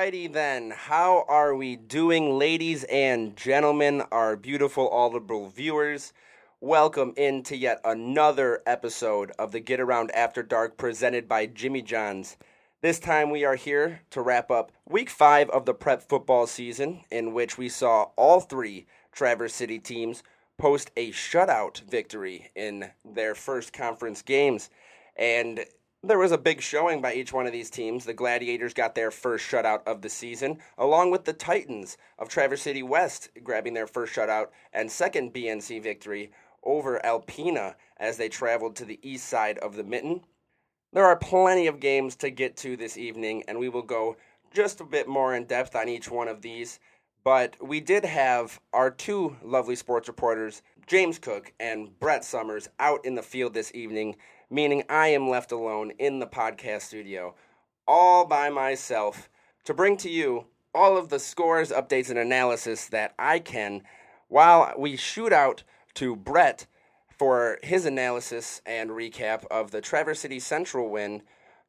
Alrighty then, how are we doing, ladies and gentlemen, our beautiful audible viewers? Welcome into yet another episode of the Get Around After Dark presented by Jimmy John's. This time we are here to wrap up week five of the prep football season, in which we saw all three Traverse City teams post a shutout victory in their first conference games. And there was a big showing by each one of these teams. The Gladiators got their first shutout of the season, along with the Titans of Traverse City West grabbing their first shutout and second BNC victory over Alpena as they traveled to the east side of the Mitten. There are plenty of games to get to this evening, and we will go just a bit more in depth on each one of these. But we did have our two lovely sports reporters, James Cook and Brett Summers, out in the field this evening meaning I am left alone in the podcast studio, all by myself, to bring to you all of the scores, updates, and analysis that I can while we shoot out to Brett for his analysis and recap of the Traverse City Central win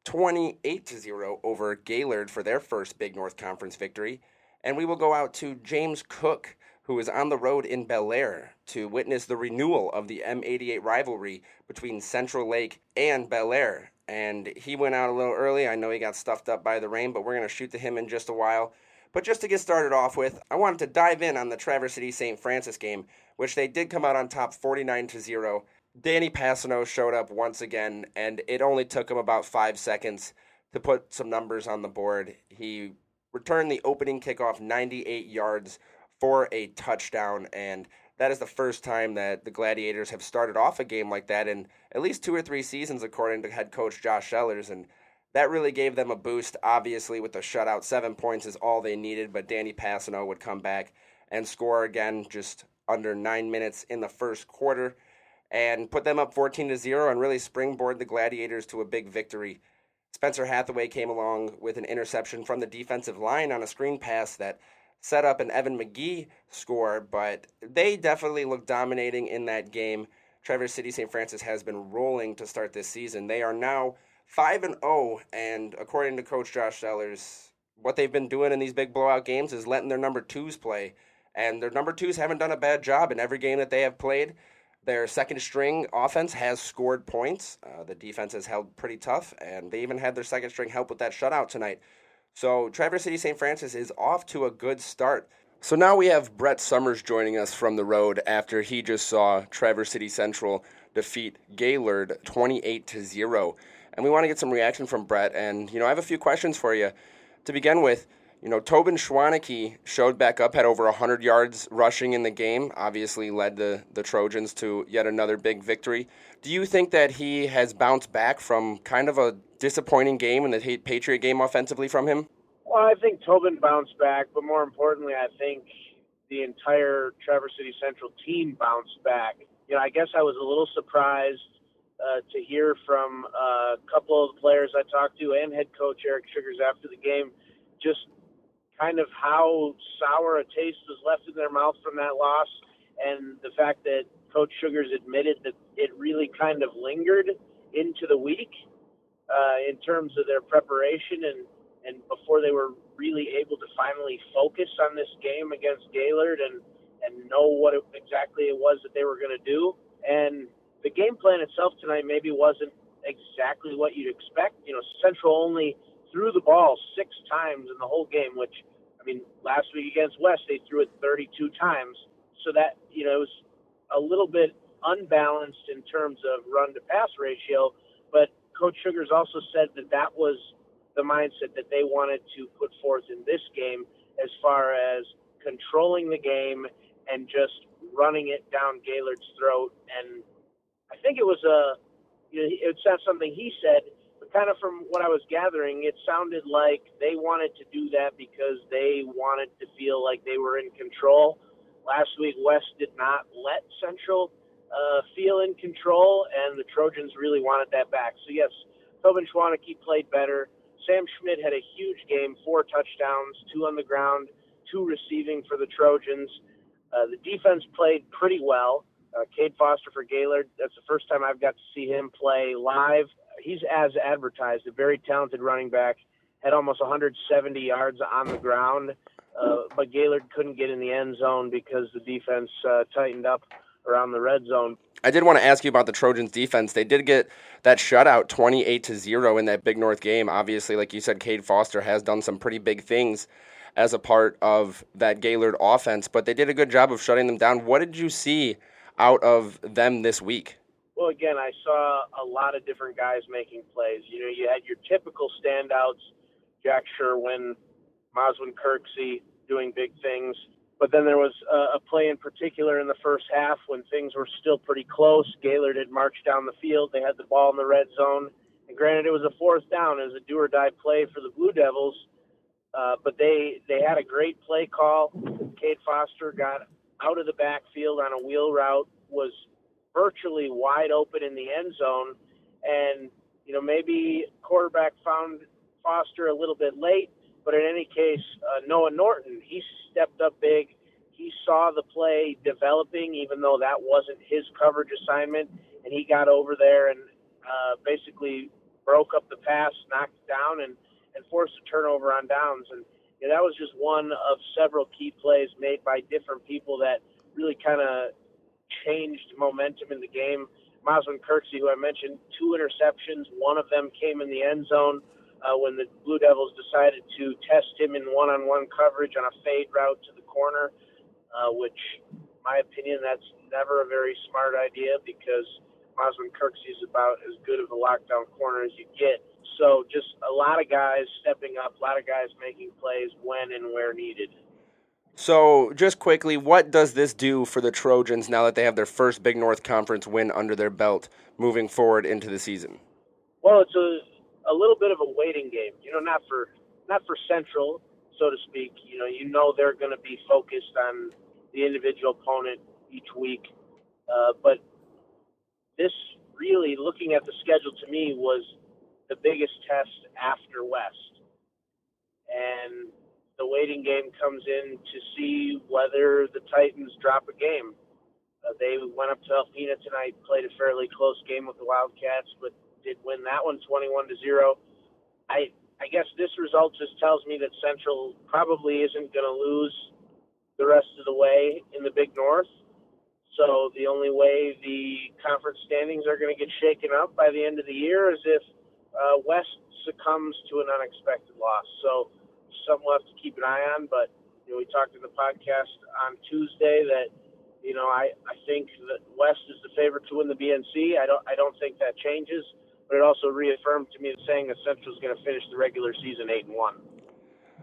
28 0 over Gaylord for their first Big North Conference victory. And we will go out to James Cook who is on the road in Bellaire to witness the renewal of the M88 rivalry between Central Lake and Bellaire. And he went out a little early. I know he got stuffed up by the rain, but we're going to shoot to him in just a while. But just to get started off with, I wanted to dive in on the Traverse City St. Francis game, which they did come out on top 49 to 0. Danny Passano showed up once again, and it only took him about five seconds to put some numbers on the board. He returned the opening kickoff 98 yards for a touchdown. And that is the first time that the Gladiators have started off a game like that in at least two or three seasons, according to head coach Josh Sellers. And that really gave them a boost. Obviously, with the shutout, seven points is all they needed, but Danny Passano would come back and score again just under nine minutes in the first quarter and put them up 14 to 0 and really springboard the Gladiators to a big victory. Spencer Hathaway came along with an interception from the defensive line on a screen pass that set up an Evan McGee score, but they definitely look dominating in that game. Traverse City St. Francis has been rolling to start this season. They are now 5 and 0 and according to coach Josh Sellers, what they've been doing in these big blowout games is letting their number 2s play. And their number 2s haven't done a bad job in every game that they have played. Their second string offense has scored points. Uh, the defense has held pretty tough, and they even had their second string help with that shutout tonight. So Traverse City St. Francis is off to a good start. So now we have Brett Summers joining us from the road after he just saw Traverse City Central defeat Gaylord 28 to 0. And we want to get some reaction from Brett. And, you know, I have a few questions for you. To begin with, you know, Tobin Schwaneke showed back up, had over 100 yards rushing in the game, obviously led the, the Trojans to yet another big victory. Do you think that he has bounced back from kind of a disappointing game in the Patriot game offensively from him? Well, I think Tobin bounced back, but more importantly, I think the entire Traverse City Central team bounced back. You know, I guess I was a little surprised uh, to hear from uh, a couple of the players I talked to and head coach Eric Sugars after the game just kind of how sour a taste was left in their mouth from that loss, and the fact that Coach Sugars admitted that it really kind of lingered into the week uh, in terms of their preparation and and before they were really able to finally focus on this game against Gaylord and and know what it, exactly it was that they were going to do. And the game plan itself tonight maybe wasn't exactly what you'd expect. You know, Central only threw the ball six times in the whole game, which I mean, last week against West they threw it 32 times. So that you know it was a little bit unbalanced in terms of run to pass ratio. Coach Sugars also said that that was the mindset that they wanted to put forth in this game as far as controlling the game and just running it down Gaylord's throat. And I think it was a, you know, it's not something he said, but kind of from what I was gathering, it sounded like they wanted to do that because they wanted to feel like they were in control. Last week, West did not let Central uh, feel in control, and the Trojans really wanted that back. So, yes, Tobin Schwaneke played better. Sam Schmidt had a huge game, four touchdowns, two on the ground, two receiving for the Trojans. Uh, the defense played pretty well. Uh, Cade Foster for Gaylord, that's the first time I've got to see him play live. He's as advertised, a very talented running back. had almost 170 yards on the ground, uh, but Gaylord couldn't get in the end zone because the defense uh, tightened up around the red zone. I did want to ask you about the Trojans defense. They did get that shutout 28 to 0 in that Big North game. Obviously, like you said, Cade Foster has done some pretty big things as a part of that Gaylord offense, but they did a good job of shutting them down. What did you see out of them this week? Well, again, I saw a lot of different guys making plays. You know, you had your typical standouts, Jack Sherwin, Moswin Kirksey doing big things. But then there was a, a play in particular in the first half when things were still pretty close. Gaylord had marched down the field. They had the ball in the red zone. And granted, it was a fourth down. It was a do or die play for the Blue Devils. Uh, but they they had a great play call. Cade Foster got out of the backfield on a wheel route, was virtually wide open in the end zone, and you know maybe quarterback found Foster a little bit late, but in any case, uh, Noah Norton he stepped up big. He saw the play developing, even though that wasn't his coverage assignment, and he got over there and uh, basically broke up the pass, knocked it down, and and forced a turnover on downs. And you know, that was just one of several key plays made by different people that really kind of changed momentum in the game. Moswin Kirksey, who I mentioned, two interceptions. One of them came in the end zone uh, when the Blue Devils decided to test him in one-on-one coverage on a fade route to the corner, uh, which, my opinion, that's never a very smart idea because Moswin Kirksey is about as good of a lockdown corner as you get. So just a lot of guys stepping up, a lot of guys making plays when and where needed. So, just quickly, what does this do for the Trojans now that they have their first Big North Conference win under their belt moving forward into the season? Well, it's a a little bit of a waiting game. You know, not for not for Central, so to speak. You know, you know they're going to be focused on the individual opponent each week, uh, but this really, looking at the schedule to me, was the biggest test after West. And the waiting game comes in to see whether the Titans drop a game. Uh, they went up to Alpena tonight, played a fairly close game with the Wildcats, but did win that one 21 to 0. I I guess this result just tells me that Central probably isn't going to lose the rest of the way in the Big North. So the only way the conference standings are going to get shaken up by the end of the year is if uh, West succumbs to an unexpected loss. So something we'll have to keep an eye on. But you know, we talked in the podcast on Tuesday that you know I, I think that West is the favorite to win the BNC. I don't I don't think that changes. But it also reaffirmed to me saying that is going to finish the regular season eight and one.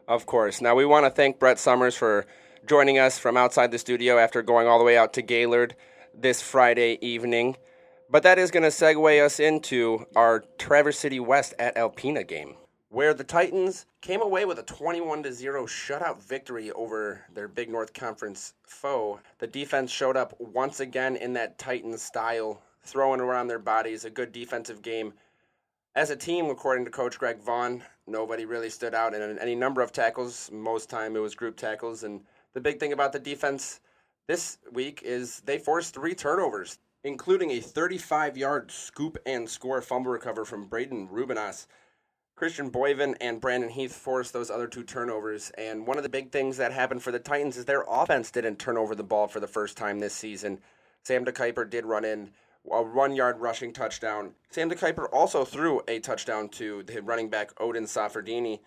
Of course. Now we want to thank Brett Summers for joining us from outside the studio after going all the way out to Gaylord this Friday evening. But that is going to segue us into our Traverse City West at Alpena game, where the Titans came away with a 21 0 shutout victory over their Big North Conference foe. The defense showed up once again in that Titans style, throwing around their bodies, a good defensive game. As a team, according to Coach Greg Vaughn, nobody really stood out in any number of tackles. Most time it was group tackles. And the big thing about the defense this week is they forced three turnovers including a 35 yard scoop and score fumble recover from Braden Rubinas. Christian Boyven and Brandon Heath forced those other two turnovers. And one of the big things that happened for the Titans is their offense didn't turn over the ball for the first time this season. Sam DeKuyper did run in a one yard rushing touchdown. Sam DeKuyper also threw a touchdown to the running back Odin Safardini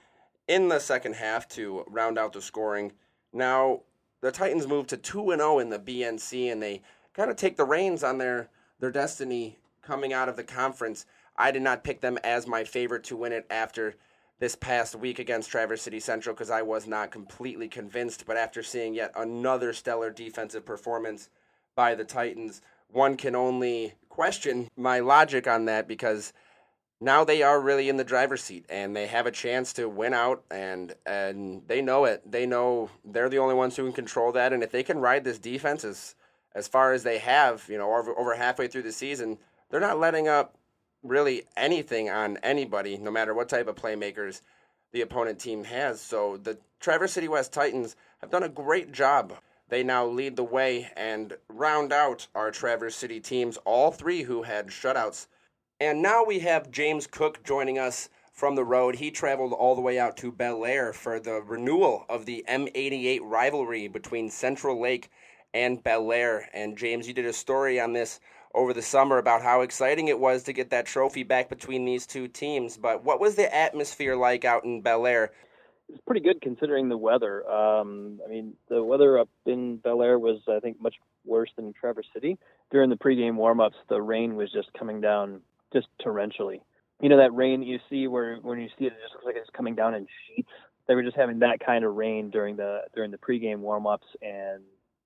in the second half to round out the scoring. Now, the Titans moved to 2 0 in the BNC and they kind of take the reins on their their destiny coming out of the conference. I did not pick them as my favorite to win it after this past week against Traverse City Central because I was not completely convinced. But after seeing yet another stellar defensive performance by the Titans, one can only question my logic on that because now they are really in the driver's seat and they have a chance to win out and and they know it. They know they're the only ones who can control that and if they can ride this defense as as far as they have, you know, over, over halfway through the season, they're not letting up really anything on anybody, no matter what type of playmakers the opponent team has. So the Traverse City West Titans have done a great job. They now lead the way and round out our Traverse City teams, all three who had shutouts. And now we have James Cook joining us from the road. He traveled all the way out to Bellaire for the renewal of the M88 rivalry between Central Lake and Bellaire. And James, you did a story on this over the summer about how exciting it was to get that trophy back between these two teams. But what was the atmosphere like out in Bellaire? It's pretty good considering the weather. Um, I mean, the weather up in Bel Air was, I think, much worse than Traverse City. During the pregame warmups, the rain was just coming down just torrentially. You know that rain that you see where when you see it, it just looks like it's coming down in sheets. They were just having that kind of rain during the during the pregame warmups and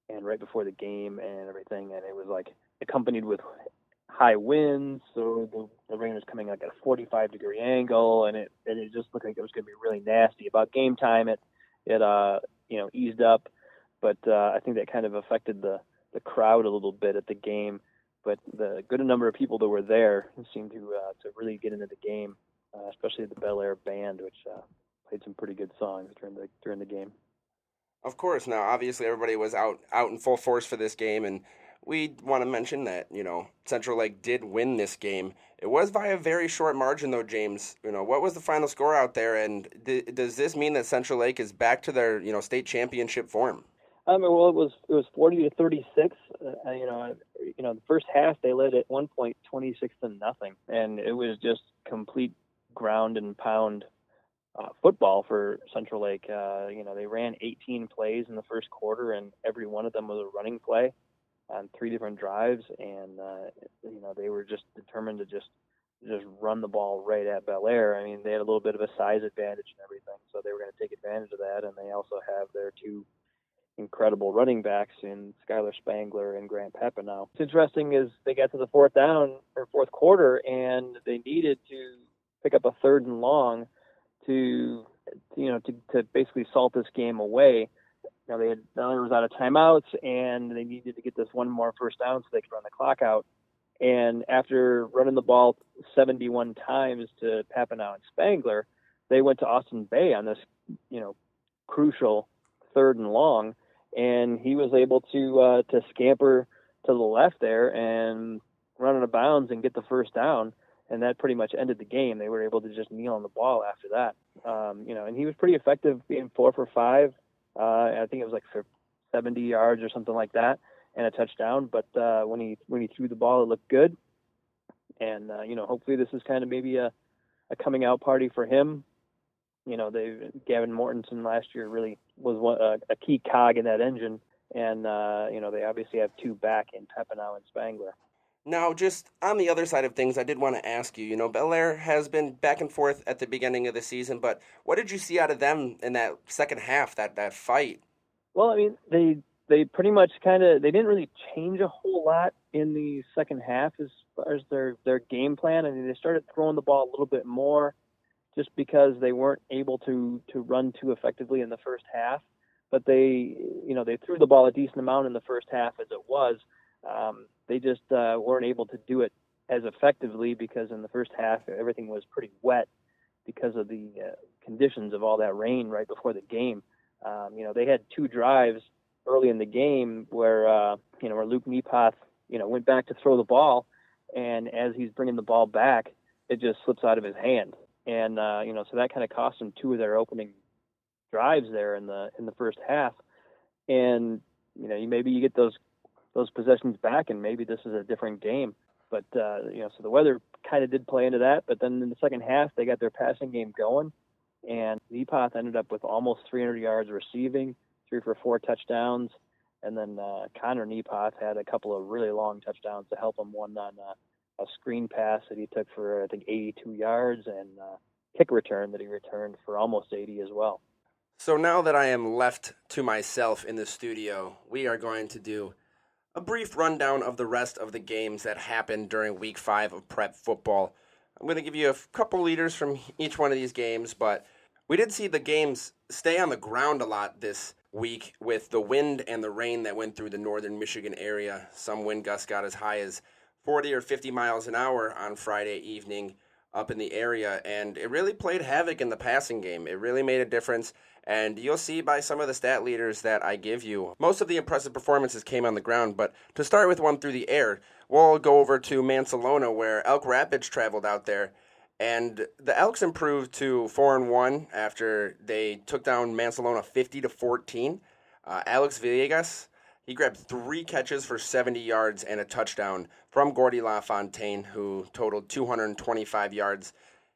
and right before the game and everything, and it was like accompanied with high winds, so the, the rain was coming like at a 45 degree angle, and it and it just looked like it was going to be really nasty. About game time, it it uh you know eased up, but uh, I think that kind of affected the the crowd a little bit at the game. But the good number of people that were there seemed to uh, to really get into the game, uh, especially the Bellaire band, which uh, played some pretty good songs during the during the game. Of course. Now, obviously, everybody was out out in full force for this game, and we want to mention that you know Central Lake did win this game. It was by a very short margin, though, James. You know what was the final score out there, and th- does this mean that Central Lake is back to their you know state championship form? Um, well, it was it was forty to thirty six. Uh, you know, you know, the first half they led at one point twenty six to nothing, and it was just complete ground and pound uh, football for Central Lake. Uh, you know, they ran 18 plays in the first quarter, and every one of them was a running play on three different drives, and uh, you know they were just determined to just just run the ball right at Bellaire. I mean, they had a little bit of a size advantage and everything, so they were going to take advantage of that. And they also have their two incredible running backs in Skylar Spangler and Grant Now, What's interesting is they got to the fourth down or fourth quarter, and they needed to pick up a third and long to you know to, to basically salt this game away you know, they had Miller was out of timeouts and they needed to get this one more first down so they could run the clock out. And after running the ball 71 times to Papanow and Spangler, they went to Austin Bay on this, you know, crucial third and long, and he was able to uh, to scamper to the left there and run out of bounds and get the first down, and that pretty much ended the game. They were able to just kneel on the ball after that, um, you know, and he was pretty effective being four for five, uh, I think it was like for 70 yards or something like that, and a touchdown. But uh, when he when he threw the ball, it looked good. And uh, you know, hopefully this is kind of maybe a, a coming out party for him. You know, they Gavin Mortensen last year really was one, uh, a key cog in that engine, and uh, you know they obviously have two back in Papanow and Spangler. Now, just on the other side of things, I did want to ask you. You know, Bellaire has been back and forth at the beginning of the season, but what did you see out of them in that second half, that that fight? Well, I mean, they they pretty much kind of they didn't really change a whole lot in the second half as far as their their game plan. I mean, they started throwing the ball a little bit more, just because they weren't able to to run too effectively in the first half. But they, you know, they threw the ball a decent amount in the first half as it was. Um, they just uh, weren't able to do it as effectively because in the first half everything was pretty wet because of the uh, conditions of all that rain right before the game. Um, you know, they had two drives early in the game where uh, you know where Luke Nepoth you know went back to throw the ball, and as he's bringing the ball back, it just slips out of his hand, and uh, you know so that kind of cost them two of their opening drives there in the in the first half, and you know you maybe you get those those possessions back, and maybe this is a different game. But uh, you know, so the weather kind of did play into that. But then in the second half, they got their passing game going, and Nepoth ended up with almost 300 yards receiving, three for four touchdowns, and then uh, Connor Nepoth had a couple of really long touchdowns to help him. One on uh, a screen pass that he took for I think 82 yards, and uh, kick return that he returned for almost 80 as well. So now that I am left to myself in the studio, we are going to do a brief rundown of the rest of the games that happened during week five of prep football. I'm going to give you a couple leaders from each one of these games, but we did see the games stay on the ground a lot this week with the wind and the rain that went through the northern Michigan area. Some wind gusts got as high as 40 or 50 miles an hour on Friday evening up in the area, and it really played havoc in the passing game. It really made a difference. And you'll see by some of the stat leaders that I give you, most of the impressive performances came on the ground. But to start with one through the air, we'll go over to Mancelona, where Elk Rapids traveled out there And the Elks improved to four and one after they took down Mancelona fifty to fourteen. Uh, Alex Villegas he grabbed three catches for 70 yards and a touchdown from Gordy LaFontaine, who totaled 225 yards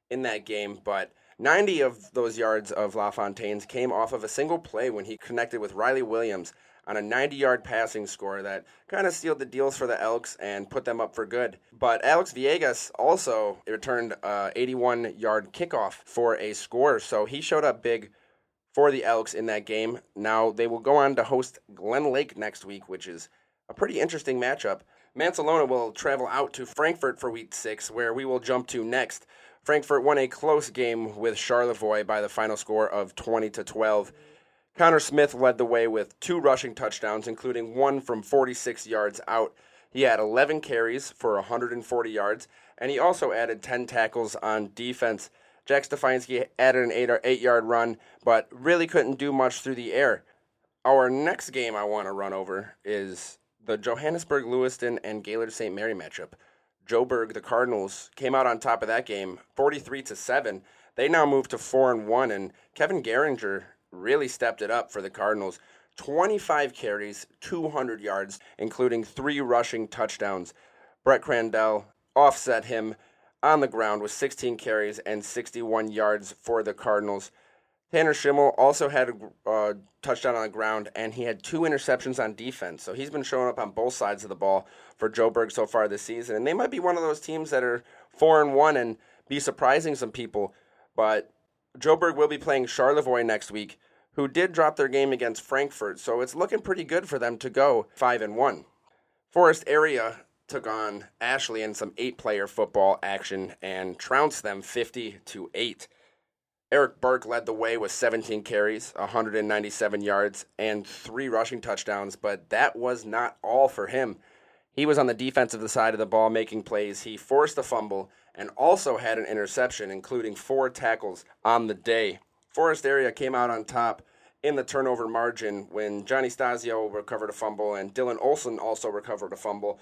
in that game. But 90 of those yards of LaFontaine's came off of a single play when he connected with Riley Williams on a 90 yard passing score that kind of sealed the deals for the Elks and put them up for good. But Alex Viegas also returned a 81 yard kickoff for a score, so he showed up big for the Elks in that game. Now they will go on to host Glen Lake next week, which is a pretty interesting matchup. Mancelona will travel out to Frankfort for week six, where we will jump to next. Frankfort won a close game with Charlevoix by the final score of 20 to 12. Connor Smith led the way with two rushing touchdowns, including one from 46 yards out. He had 11 carries for 140 yards, and he also added 10 tackles on defense. Jack Stefanski added an eight, eight yard run, but really couldn't do much through the air. Our next game I want to run over is the Johannesburg Lewiston and Gaylord St. Mary matchup. Joburg, the Cardinals, came out on top of that game, 43 to 7. They now move to 4 and 1 and Kevin Geringer really stepped it up for the Cardinals. 25 carries, 200 yards, including 3 rushing touchdowns. Brett Crandell offset him on the ground with 16 carries and 61 yards for the Cardinals. Tanner Schimmel also had a uh, touchdown on the ground, and he had two interceptions on defense. So he's been showing up on both sides of the ball for Joburg so far this season. And they might be one of those teams that are four and one and be surprising some people. But Joburg will be playing Charlevoix next week, who did drop their game against Frankfort. So it's looking pretty good for them to go five and one. Forest Area took on Ashley in some eight-player football action and trounced them 50 to 8. Eric Burke led the way with 17 carries, 197 yards, and three rushing touchdowns, but that was not all for him. He was on the defensive side of the ball making plays. He forced a fumble and also had an interception, including four tackles on the day. Forest Area came out on top in the turnover margin when Johnny Stasio recovered a fumble and Dylan Olson also recovered a fumble.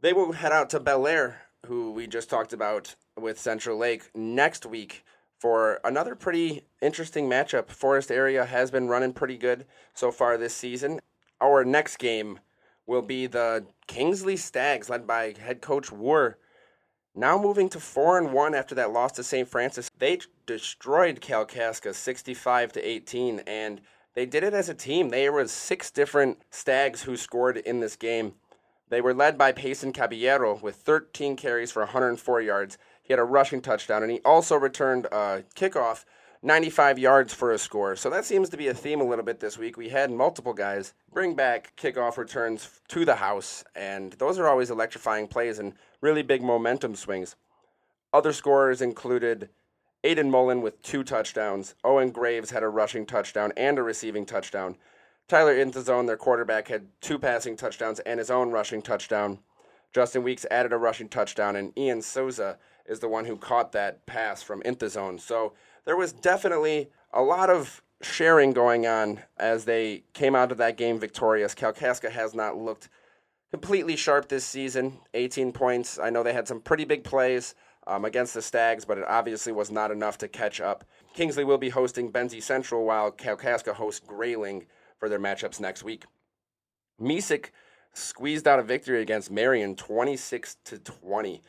They will head out to Bellaire, who we just talked about with Central Lake, next week for another pretty interesting matchup. Forest Area has been running pretty good so far this season. Our next game will be the Kingsley Stags, led by head coach War. Now moving to four and one after that loss to St. Francis, they destroyed Kalkaska 65 to 18, and they did it as a team. There was six different Stags who scored in this game. They were led by Payson Caballero with 13 carries for 104 yards. He had a rushing touchdown, and he also returned a kickoff 95 yards for a score. So that seems to be a theme a little bit this week. We had multiple guys bring back kickoff returns to the house, and those are always electrifying plays and really big momentum swings. Other scorers included Aiden Mullen with two touchdowns. Owen Graves had a rushing touchdown and a receiving touchdown. Tyler Intezone, their quarterback, had two passing touchdowns and his own rushing touchdown. Justin Weeks added a rushing touchdown, and Ian Souza is the one who caught that pass from Intezone. So there was definitely a lot of sharing going on as they came out of that game victorious. Kalkaska has not looked completely sharp this season. 18 points. I know they had some pretty big plays um, against the Stags, but it obviously was not enough to catch up. Kingsley will be hosting Benzie Central while Kalkaska hosts Grayling for their matchups next week. Mesick squeezed out a victory against Marion 26 to 20.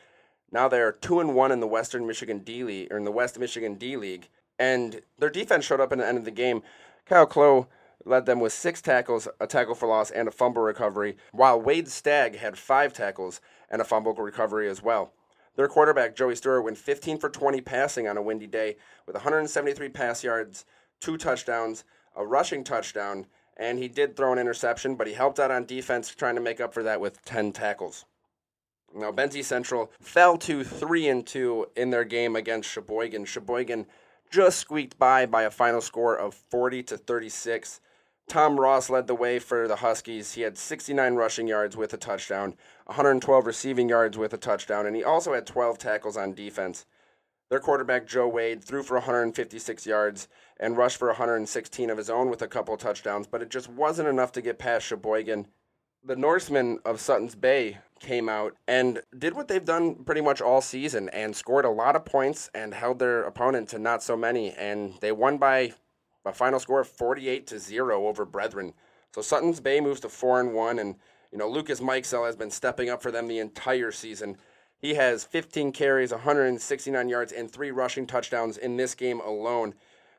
Now they're 2 and 1 in the Western Michigan D League or in the West Michigan D League and their defense showed up in the end of the game. Kyle Klo led them with 6 tackles, a tackle for loss and a fumble recovery, while Wade Stagg had 5 tackles and a fumble recovery as well. Their quarterback, Joey Stewart, went 15 for 20 passing on a windy day with 173 pass yards, two touchdowns, a rushing touchdown, and he did throw an interception, but he helped out on defense trying to make up for that with 10 tackles. Now, Benzie Central fell to 3 and 2 in their game against Cheboygan. Cheboygan just squeaked by by a final score of 40 to 36. Tom Ross led the way for the Huskies. He had 69 rushing yards with a touchdown, 112 receiving yards with a touchdown, and he also had 12 tackles on defense. Their quarterback, Joe Wade, threw for 156 yards and rushed for 116 of his own with a couple touchdowns, but it just wasn't enough to get past Cheboygan. The Norsemen of Suttons Bay came out and did what they've done pretty much all season and scored a lot of points and held their opponent to not so many. And they won by a final score of 48 to 0 over Brethren. So Suttons Bay moves to 4 and 1 and you know Lucas Mikesell has been stepping up for them the entire season. He has 15 carries, 169 yards and 3 rushing touchdowns in this game alone.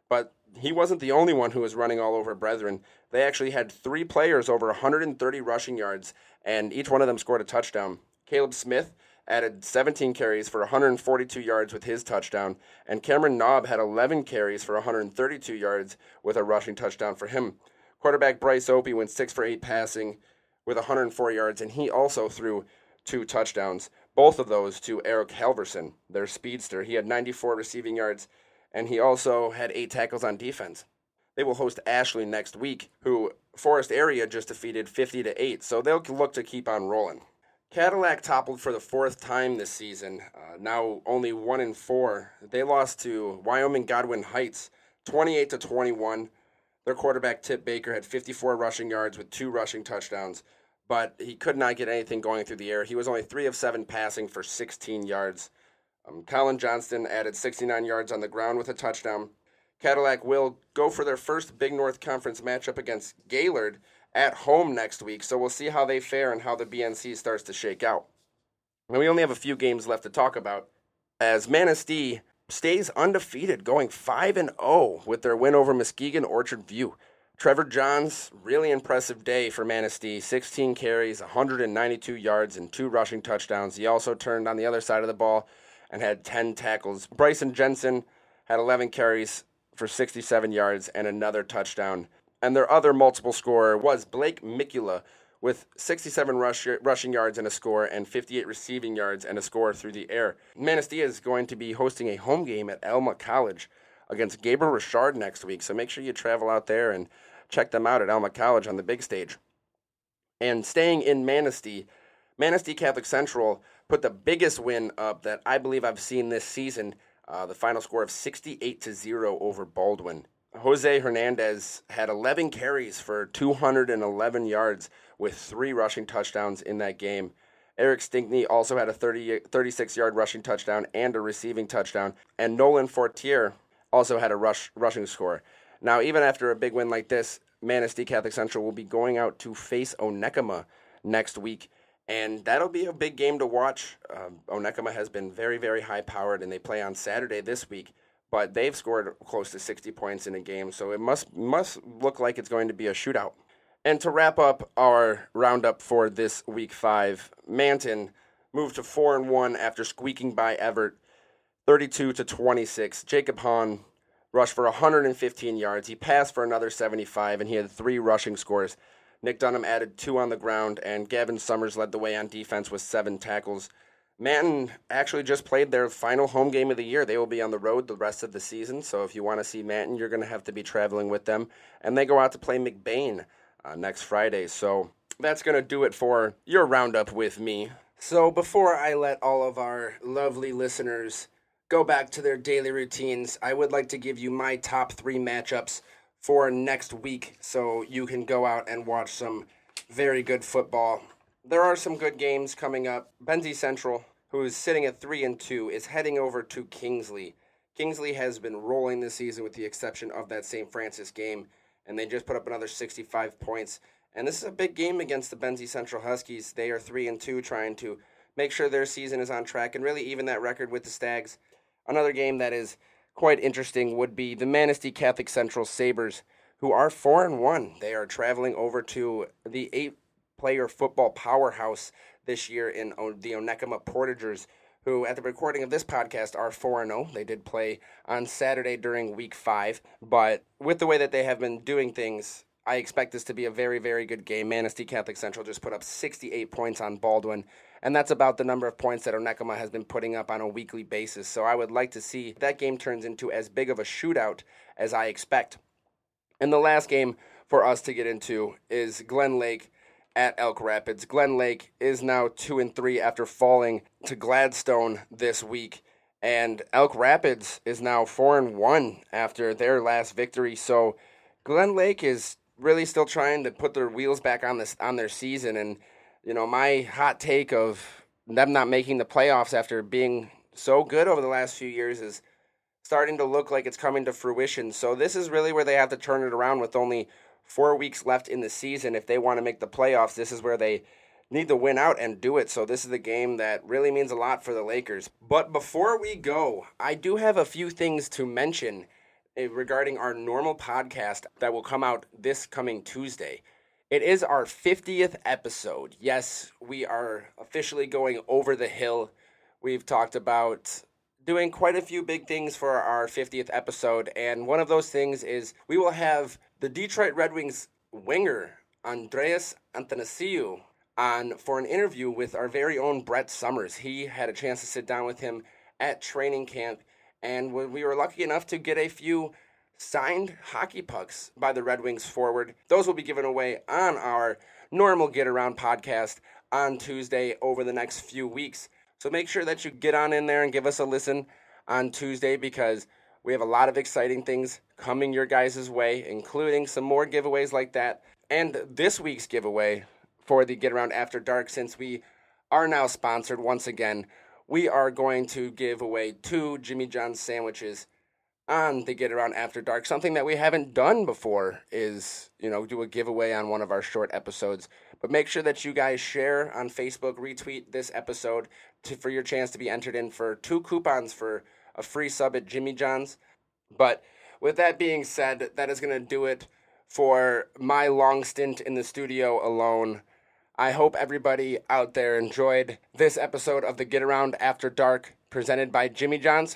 But he wasn't the only one who was running all over Brethren. They actually had 3 players over 130 rushing yards and each one of them scored a touchdown. Caleb Smith added 17 carries for 142 yards with his touchdown, and Cameron Knobb had 11 carries for 132 yards with a rushing touchdown for him. Quarterback Bryce Opie went 6 for 8 passing with 104 yards, and he also threw two touchdowns, both of those to Eric Halverson, their speedster. He had 94 receiving yards, and he also had eight tackles on defense. They will host Ashley next week, who Forest Area just defeated 50 to 8, so they'll look to keep on rolling. Cadillac toppled for the fourth time this season, uh, now only 1 in 4. They lost to Wyoming Godwin Heights 28 to 21. Their quarterback Tip Baker had 54 rushing yards with two rushing touchdowns, but he could not get anything going through the air. He was only 3 of 7 passing for 16 yards. Um, Colin Johnston added 69 yards on the ground with a touchdown. Cadillac will go for their first Big North Conference matchup against Gaylord at home next week, so we'll see how they fare and how the BNC starts to shake out. And we only have a few games left to talk about as Manistee stays undefeated, going 5 and 0 with their win over Muskegon Orchard View. Trevor Johns, really impressive day for Manistee. 16 carries, 192 yards, and two rushing touchdowns. He also turned on the other side of the ball and had 10 tackles. Bryson Jensen had 11 carries, for 67 yards and another touchdown. And their other multiple scorer was Blake Mikula with 67 rush, rushing yards and a score and 58 receiving yards and a score through the air. Manistee is going to be hosting a home game at Alma College against Gabriel Richard next week, so make sure you travel out there and check them out at Alma College on the big stage. And staying in Manistee, Manistee Catholic Central put the biggest win up that I believe I've seen this season uh, the final score of 68 to 0 over Baldwin. Jose Hernandez had 11 carries for 211 yards with three rushing touchdowns in that game. Eric Stinkney also had a 30, 36 yard rushing touchdown and a receiving touchdown. And Nolan Fortier also had a rush, rushing score. Now, even after a big win like this, Manistee Catholic Central will be going out to face Onekama next week and that'll be a big game to watch. Um, Onekama has been very, very high powered, and they play on Saturday this week. But they've scored close to 60 points in a game, so it must must look like it's going to be a shootout. And to wrap up our roundup for this week five, Manton moved to four and one after squeaking by Evart, 32 to 26. Jacob Hahn rushed for 115 yards. He passed for another 75, and he had three rushing scores. Nick Dunham added two on the ground, and Gavin Summers led the way on defense with seven tackles. Manton actually just played their final home game of the year. They will be on the road the rest of the season, so if you want to see Manton, you're going to have to be traveling with them. And they go out to play McBain uh, next Friday. So that's going to do it for your roundup with me. So before I let all of our lovely listeners go back to their daily routines, I would like to give you my top three matchups for next week so you can go out and watch some very good football. There are some good games coming up. Benzie Central, who is sitting at 3 and 2, is heading over to Kingsley. Kingsley has been rolling this season with the exception of that St. Francis game, and they just put up another 65 points. And this is a big game against the Benzie Central Huskies. They are 3 and 2 trying to make sure their season is on track and really even that record with the Stags. Another game that is quite interesting would be the Manistee Catholic Central Sabres, who are 4 and 1. They are traveling over to the eight player football powerhouse this year in the Onekama Portagers, who at the recording of this podcast are 4 and 0. They did play on Saturday during week 5, but with the way that they have been doing things, I expect this to be a very, very good game. Manistee Catholic Central just put up 68 points on Baldwin and that's about the number of points that Onekama has been putting up on a weekly basis. So I would like to see that game turns into as big of a shootout as I expect. And the last game for us to get into is Glen Lake at Elk Rapids. Glen Lake is now 2 and 3 after falling to Gladstone this week. And Elk Rapids is now 4 and 1 after their last victory. So Glen Lake is really still trying to put their wheels back on this on their season and you know, my hot take of them not making the playoffs after being so good over the last few years is starting to look like it's coming to fruition. So this is really where they have to turn it around with only four weeks left in the season. If they want to make the playoffs, this is where they need to win out and do it. So this is the game that really means a lot for the Lakers. But before we go, I do have a few things to mention regarding our normal podcast that will come out this coming Tuesday. It is our 50th episode. Yes, we are officially going over the hill. We've talked about doing quite a few big things for our 50th episode, and one of those things is we will have the Detroit Red Wings winger Andreas Athanasiou on for an interview with our very own Brett Summers. He had a chance to sit down with him at training camp, and we were lucky enough to get a few signed hockey pucks by the Red Wings forward. Those will be given away on our normal Get Around podcast on Tuesday over the next few weeks. So make sure that you get on in there and give us a listen on Tuesday because we have a lot of exciting things coming your guys' way, including some more giveaways like that. And this week's giveaway for the Get Around After Dark, since we are now sponsored once again, we are going to give away two Jimmy John's sandwiches on the Get Around After Dark. Something that we haven't done before is, you know, do a giveaway on one of our short episodes. But make sure that you guys share on Facebook, retweet this episode to, for your chance to be entered in for two coupons for a free sub at Jimmy John's. But with that being said, that is going to do it for my long stint in the studio alone. I hope everybody out there enjoyed this episode of the Get Around After Dark presented by Jimmy John's.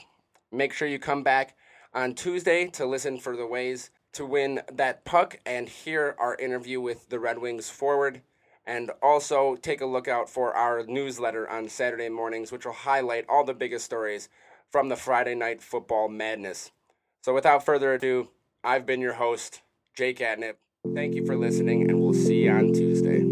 Make sure you come back on Tuesday to listen for the ways to win that puck and hear our interview with the Red Wings forward. And also take a look out for our newsletter on Saturday mornings, which will highlight all the biggest stories from the Friday night football madness. So without further ado, I've been your host, Jake Adnip. Thank you for listening, and we'll see you on Tuesday.